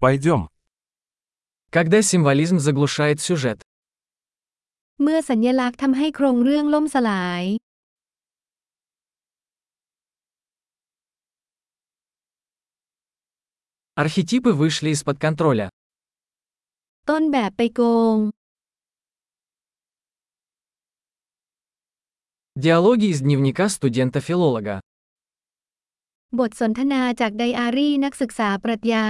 Пойдем. Когда символизм заглушает сюжет. เมื่อสัญญลักษณ์ทำให้โครงเรื่องล่มสลาย Архетипы вышли из-под контроля. ต้นแบบไปโกง Диалоги из дневника студента-филолога. บทสนทนาจากไดอารี่นักศึกษาปรัชญา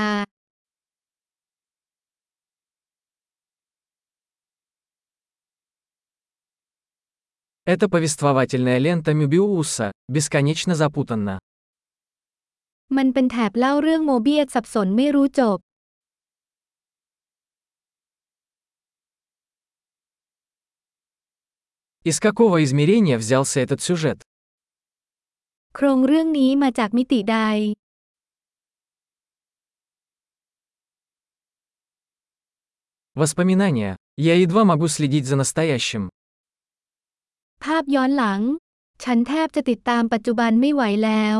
Это повествовательная лента Мюбиуса, бесконечно запутанна. มันเป็นแถบเล่าเรื่องโมเบียสสับสนไม่รู้จบ Из какого измерения взялся этот сюжет? โครงเรื่องนี้มาจากมิติใด Воспоминания. Я едва могу следить за настоящим. ภาพย้อนหลัง ฉันแทบจะติดตามปัจจุบันไม่ไหวแล้ว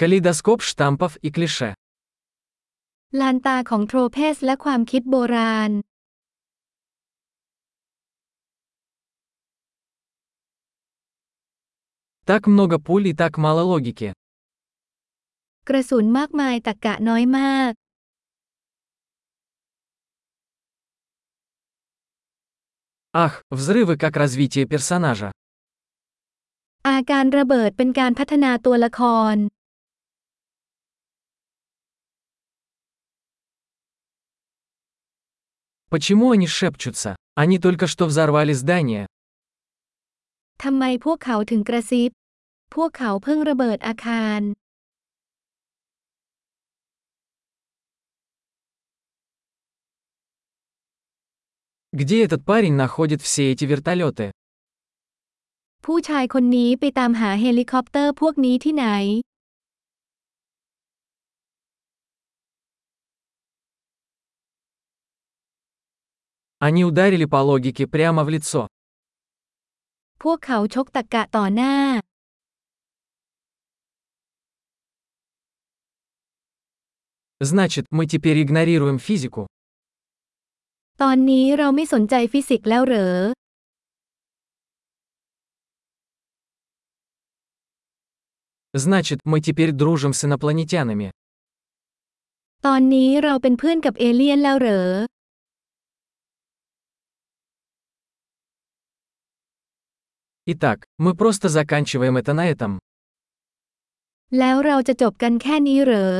Калейдоскоп штампов и клише. ลานตาของโทรเพสและความคิดโบราณ Так много пуль и так мало логики. กระสุนมากมายตะกกะน้อยมาก Ах, взрывы как развитие персонажа. อาการระเบิดเป็นการพัฒนาตัวละคร Почему они шепчутся? Они только что взорвали здание. ทำไมพวกเขาถึงกระซิบ พวกเขาเพิ่งระเบิดอาคาร Где этот парень находит все эти вертолеты? ผู้ชายคนนี้ไปตามหาเฮลิคอปเตอร์พวกนี้ที่ไหน Они ударили по логике прямо в лицо. พวกเขาชกตะกะต่อหน้า Значит, мы теперь игнорируем физику. ตอนนี้เราไม่สนใจฟิสิกส์แล้วเหรอ Значит, мы теперь дружим с инопланетянами. ตอนนี้เราเป็นเพื่อนกับเอเลี่ยนแล้วเหรอ Итак, мы просто заканчиваем это на этом. แล้วเราจะจบกันแค่นี้เหรอ